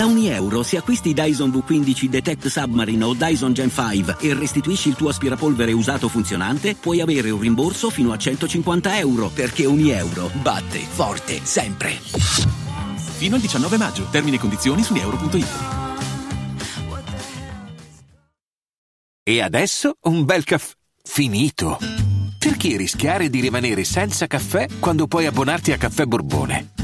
Da ogni euro, se acquisti Dyson V15 Detect Submarine o Dyson Gen 5 e restituisci il tuo aspirapolvere usato funzionante, puoi avere un rimborso fino a 150 euro, perché ogni euro batte forte sempre. Fino al 19 maggio. Termini e condizioni su euro.it. E adesso un bel caffè finito. Perché rischiare di rimanere senza caffè quando puoi abbonarti a Caffè Borbone?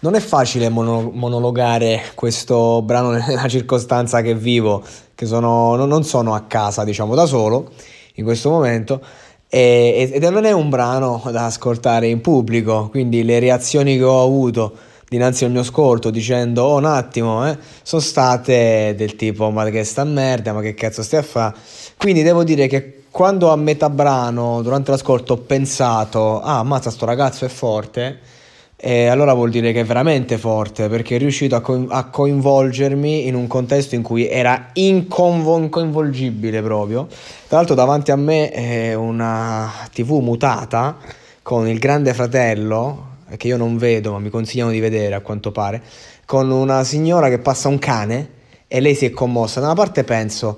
Non è facile mono- monologare questo brano nella circostanza che vivo, che sono, non sono a casa, diciamo, da solo in questo momento. E, ed non è un brano da ascoltare in pubblico, quindi le reazioni che ho avuto dinanzi al mio ascolto dicendo oh un attimo eh, sono state del tipo ma che sta merda ma che cazzo stai a fare quindi devo dire che quando a metà brano durante l'ascolto ho pensato ah mazza sto ragazzo è forte e allora vuol dire che è veramente forte perché è riuscito a, co- a coinvolgermi in un contesto in cui era incoinvolgibile proprio. Tra l'altro davanti a me è una TV mutata con il grande fratello che io non vedo ma mi consigliano di vedere a quanto pare, con una signora che passa un cane e lei si è commossa. Da una parte penso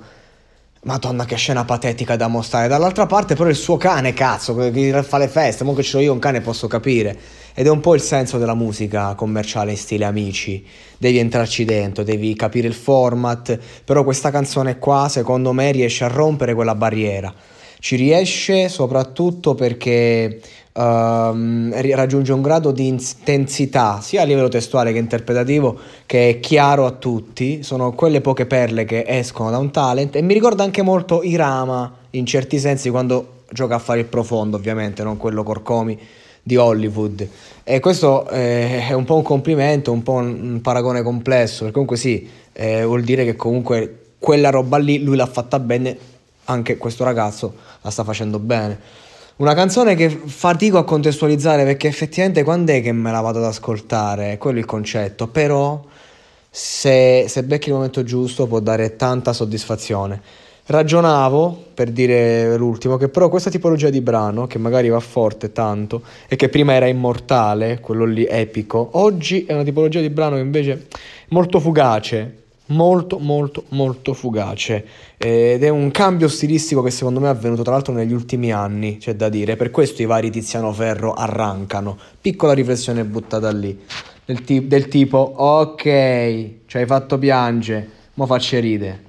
Madonna, che scena patetica da mostrare. Dall'altra parte, però, il suo cane, cazzo, che fa le feste. Mo che ce l'ho io un cane, posso capire. Ed è un po' il senso della musica commerciale in stile amici. Devi entrarci dentro, devi capire il format. Però questa canzone qua, secondo me, riesce a rompere quella barriera. Ci riesce soprattutto perché uh, raggiunge un grado di intensità sia a livello testuale che interpretativo che è chiaro a tutti, sono quelle poche perle che escono da un talent. E mi ricorda anche molto Irama in certi sensi quando gioca a fare il profondo ovviamente, non quello Corcomi di Hollywood. E questo eh, è un po' un complimento, un po' un paragone complesso perché comunque sì, eh, vuol dire che comunque quella roba lì lui l'ha fatta bene, anche questo ragazzo la sta facendo bene. Una canzone che fatico a contestualizzare perché effettivamente quando è che me la vado ad ascoltare? È quello il concetto, però se, se becchi il momento giusto può dare tanta soddisfazione. Ragionavo, per dire l'ultimo, che però questa tipologia di brano, che magari va forte tanto, e che prima era immortale, quello lì epico, oggi è una tipologia di brano che invece è molto fugace, molto molto molto fugace ed è un cambio stilistico che secondo me è avvenuto tra l'altro negli ultimi anni, c'è da dire, per questo i vari Tiziano Ferro arrancano. Piccola riflessione buttata lì, del, ti- del tipo ok, ci hai fatto piangere, mo facci ride.